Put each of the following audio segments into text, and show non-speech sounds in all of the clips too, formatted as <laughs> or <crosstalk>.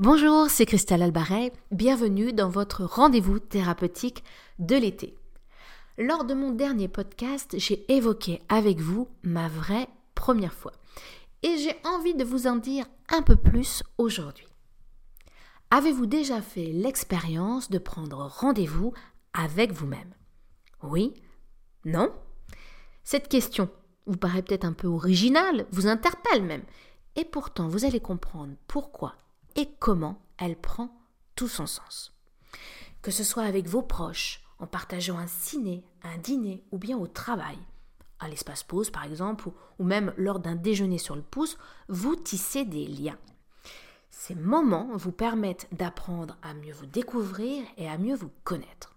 Bonjour, c'est Christelle Albaret. Bienvenue dans votre rendez-vous thérapeutique de l'été. Lors de mon dernier podcast, j'ai évoqué avec vous ma vraie première fois. Et j'ai envie de vous en dire un peu plus aujourd'hui. Avez-vous déjà fait l'expérience de prendre rendez-vous avec vous-même? Oui? Non? Cette question vous paraît peut-être un peu originale, vous interpelle même. Et pourtant, vous allez comprendre pourquoi et comment elle prend tout son sens. Que ce soit avec vos proches, en partageant un ciné, un dîner ou bien au travail, à l'espace pause par exemple, ou, même lors d'un déjeuner sur le pouce, vous tissez des liens. Ces moments vous permettent d'apprendre à mieux vous découvrir et à mieux vous connaître.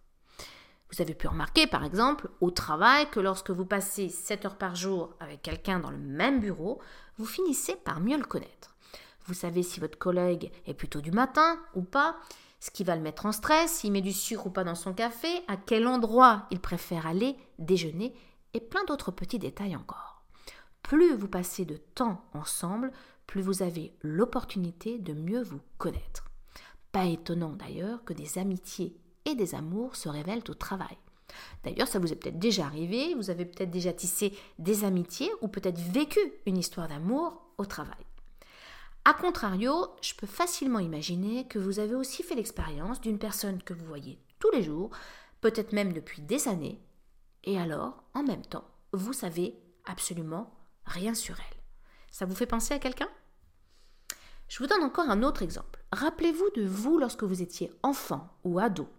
Vous avez pu remarquer par exemple au travail que lorsque vous passez 7 heures par jour avec quelqu'un dans le même bureau, vous finissez par mieux le connaître. Vous savez si votre collègue est plutôt du matin ou pas, ce qui va le mettre en stress, s'il met du sucre ou pas dans son café, à quel endroit il préfère aller déjeuner et plein d'autres petits détails encore. Plus vous passez de temps ensemble, plus vous avez l'opportunité de mieux vous connaître. Pas étonnant d'ailleurs que des amitiés et des amours se révèlent au travail. D'ailleurs, ça vous est peut-être déjà arrivé, vous avez peut-être déjà tissé des amitiés ou peut-être vécu une histoire d'amour au travail. A contrario, je peux facilement imaginer que vous avez aussi fait l'expérience d'une personne que vous voyez tous les jours, peut-être même depuis des années, et alors, en même temps, vous savez absolument rien sur elle. Ça vous fait penser à quelqu'un? Je vous donne encore un autre exemple. Rappelez-vous de vous lorsque vous étiez enfant ou ado.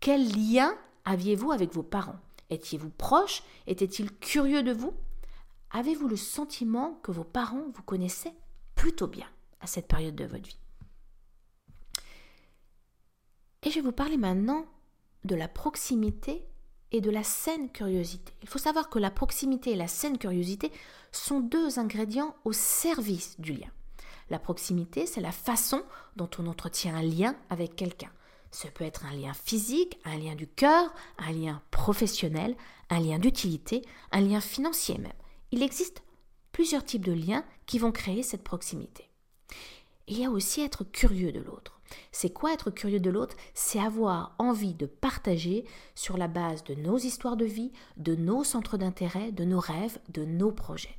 Quel lien aviez-vous avec vos parents? Étiez-vous proche? Étaient-ils curieux de vous? Avez-vous le sentiment que vos parents vous connaissaient plutôt bien? À cette période de votre vie. Et je vais vous parler maintenant de la proximité et de la saine curiosité. Il faut savoir que la proximité et la saine curiosité sont deux ingrédients au service du lien. La proximité, c'est la façon dont on entretient un lien avec quelqu'un. Ce peut être un lien physique, un lien du cœur, un lien professionnel, un lien d'utilité, un lien financier même. Il existe plusieurs types de liens qui vont créer cette proximité. Il y a aussi être curieux de l'autre. C'est quoi être curieux de l'autre? C'est avoir envie de partager sur la base de nos histoires de vie, de nos centres d'intérêt, de nos rêves, de nos projets.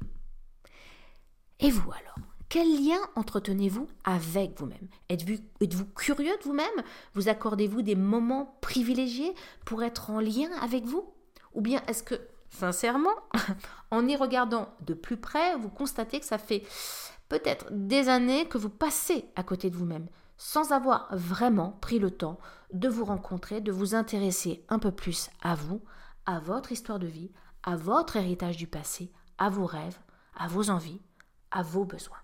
Et vous alors? Quel lien entretenez-vous avec vous-même? Êtes-vous curieux de vous-même? Vous accordez-vous des moments privilégiés pour être en lien avec vous? Ou bien est-ce que, sincèrement, <laughs> en y regardant de plus près, vous constatez que ça fait peut-être des années que vous passez à côté de vous-même, sans avoir vraiment pris le temps de vous rencontrer, de vous intéresser un peu plus à vous, à votre histoire de vie, à votre héritage du passé, à vos rêves, à vos envies, à vos besoins.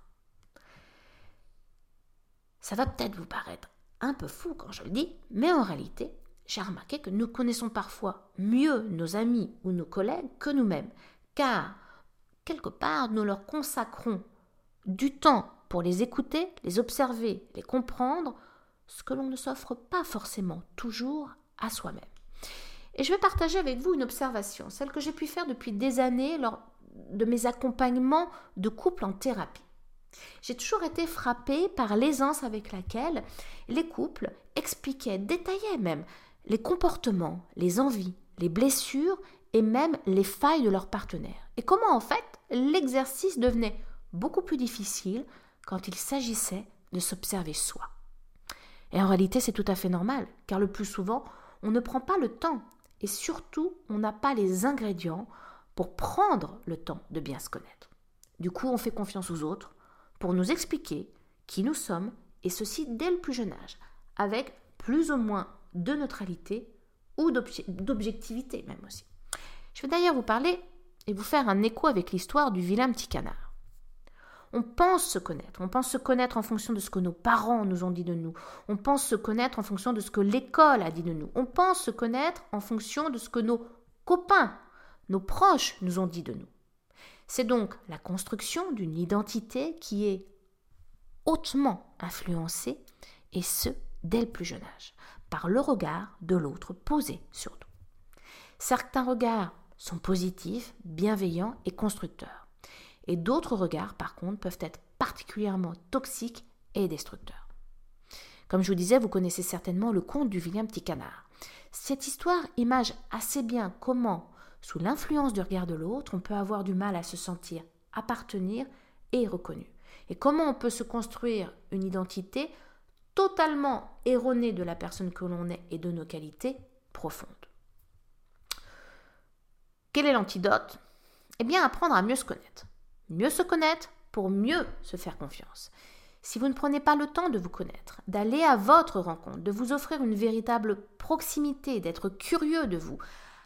Ça va peut-être vous paraître un peu fou quand je le dis, mais en réalité, j'ai remarqué que nous connaissons parfois mieux nos amis ou nos collègues que nous-mêmes, car quelque part nous leur consacrons du temps pour les écouter, les observer, les comprendre, ce que l'on ne s'offre pas forcément toujours à soi-même. Et je vais partager avec vous une observation, celle que j'ai pu faire depuis des années lors de mes accompagnements de couples en thérapie. J'ai toujours été frappée par l'aisance avec laquelle les couples expliquaient, détaillaient même les comportements, les envies, les blessures et même les failles de leur partenaire. Et comment en fait l'exercice devenait beaucoup plus difficile quand il s'agissait de s'observer soi. Et en réalité, c'est tout à fait normal, car le plus souvent, on ne prend pas le temps, et surtout, on n'a pas les ingrédients pour prendre le temps de bien se connaître. Du coup, on fait confiance aux autres pour nous expliquer qui nous sommes, et ceci dès le plus jeune âge, avec plus ou moins de neutralité ou d'objectivité même aussi. Je vais d'ailleurs vous parler et vous faire un écho avec l'histoire du vilain petit canard. On pense se connaître. On pense se connaître en fonction de ce que nos parents nous ont dit de nous. On pense se connaître en fonction de ce que l'école a dit de nous. On pense se connaître en fonction de ce que nos copains, nos proches nous ont dit de nous. C'est donc la construction d'une identité qui est hautement influencée, et ce, dès le plus jeune âge, par le regard de l'autre posé sur nous. Certains regards sont positifs, bienveillants et constructeurs et d'autres regards, par contre, peuvent être particulièrement toxiques et destructeurs. Comme je vous disais, vous connaissez certainement le conte du vilain petit canard. Cette histoire image assez bien comment, sous l'influence du regard de l'autre, on peut avoir du mal à se sentir appartenir et reconnu. Et comment on peut se construire une identité totalement erronée de la personne que l'on est et de nos qualités profondes. Quel est l'antidote? Eh bien, apprendre à mieux se connaître. Mieux se connaître pour mieux se faire confiance. Si vous ne prenez pas le temps de vous connaître, d'aller à votre rencontre, de vous offrir une véritable proximité, d'être curieux de vous,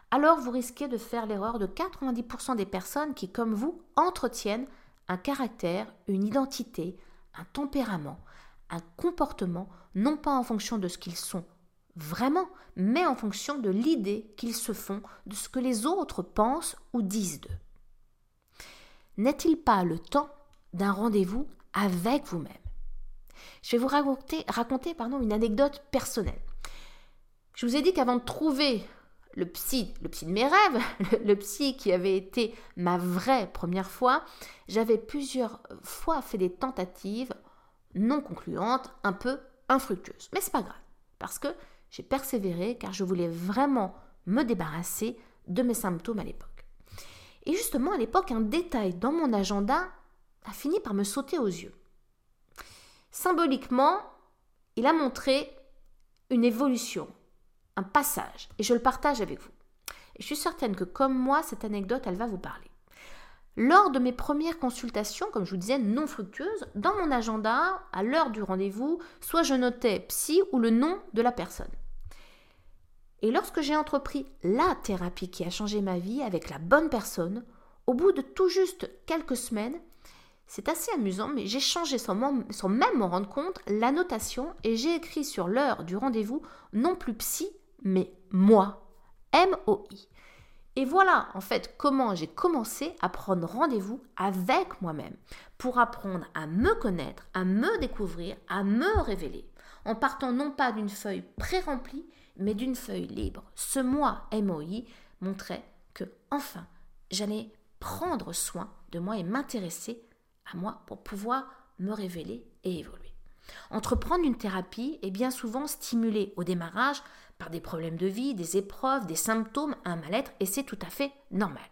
alors vous risquez de faire l'erreur de 90% des personnes qui, comme vous, entretiennent un caractère, une identité, un tempérament, un comportement, non pas en fonction de ce qu'ils sont vraiment, mais en fonction de l'idée qu'ils se font de ce que les autres pensent ou disent d'eux. N'est-il pas le temps d'un rendez-vous avec vous-même? Je vais vous raconter, raconter pardon, une anecdote personnelle. Je vous ai dit qu'avant de trouver le psy, le psy de mes rêves, <laughs> le, psy qui avait été ma vraie première fois, j'avais plusieurs fois fait des tentatives non concluantes, un peu infructueuses. Mais c'est pas grave, parce que j'ai persévéré car je voulais vraiment me débarrasser de mes symptômes à l'époque. Et justement, à l'époque, un détail dans mon agenda a fini par me sauter aux yeux. Symboliquement, il a montré une évolution, un passage, et je le partage avec vous. Et je suis certaine que comme moi, cette anecdote, elle va vous parler. Lors de mes premières consultations, comme je vous disais, non fructueuses, dans mon agenda, à l'heure du rendez-vous, soit je notais psy ou le nom de la personne. Et lorsque j'ai entrepris la thérapie qui a changé ma vie avec la bonne personne, au bout de tout juste quelques semaines, c'est assez amusant, mais j'ai changé sans, même m'en rendre compte la notation et j'ai écrit sur l'heure du rendez-vous non plus psy, mais moi. M-O-I. Et voilà en fait comment j'ai commencé à prendre rendez-vous avec moi-même pour apprendre à me connaître, à me découvrir, à me révéler, en partant non pas d'une feuille pré-remplie, mais d'une feuille libre. Ce moi MOI montrait que enfin j'allais prendre soin de moi et m'intéresser à moi pour pouvoir me révéler et évoluer. Entreprendre une thérapie est bien souvent stimulé au démarrage par des problèmes de vie, des épreuves, des symptômes, un mal-être, et c'est tout à fait normal.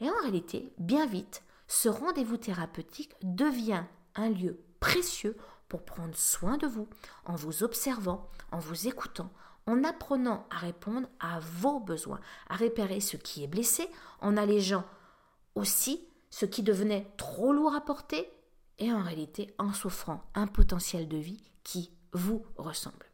Et en réalité, bien vite, ce rendez-vous thérapeutique devient un lieu précieux pour prendre soin de vous, en vous observant, en vous écoutant, en apprenant à répondre à vos besoins, à repérer ce qui est blessé, en allégeant aussi ce qui devenait trop lourd à porter et en réalité en s'offrant un potentiel de vie qui vous ressemble.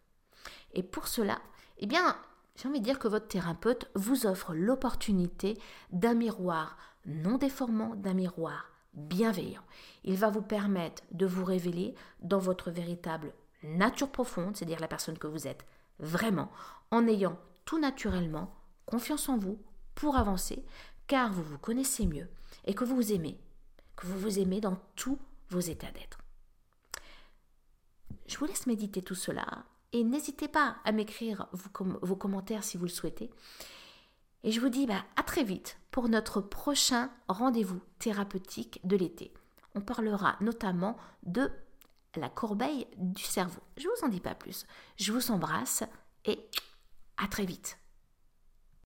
Et pour cela, eh bien, j'ai envie de dire que votre thérapeute vous offre l'opportunité d'un miroir non déformant, d'un miroir bienveillant. Il va vous permettre de vous révéler dans votre véritable nature profonde, c'est-à-dire la personne que vous êtes vraiment, en ayant tout naturellement confiance en vous pour avancer, car vous vous connaissez mieux et que vous vous aimez, que vous vous aimez dans tous vos états d'être. Je vous laisse méditer tout cela et n'hésitez pas à m'écrire vos, commentaires si vous le souhaitez. Et je vous dis bah, à très vite pour notre prochain rendez-vous thérapeutique de l'été. On parlera notamment de la corbeille du cerveau. Je vous en dis pas plus. Je vous embrasse et à très vite.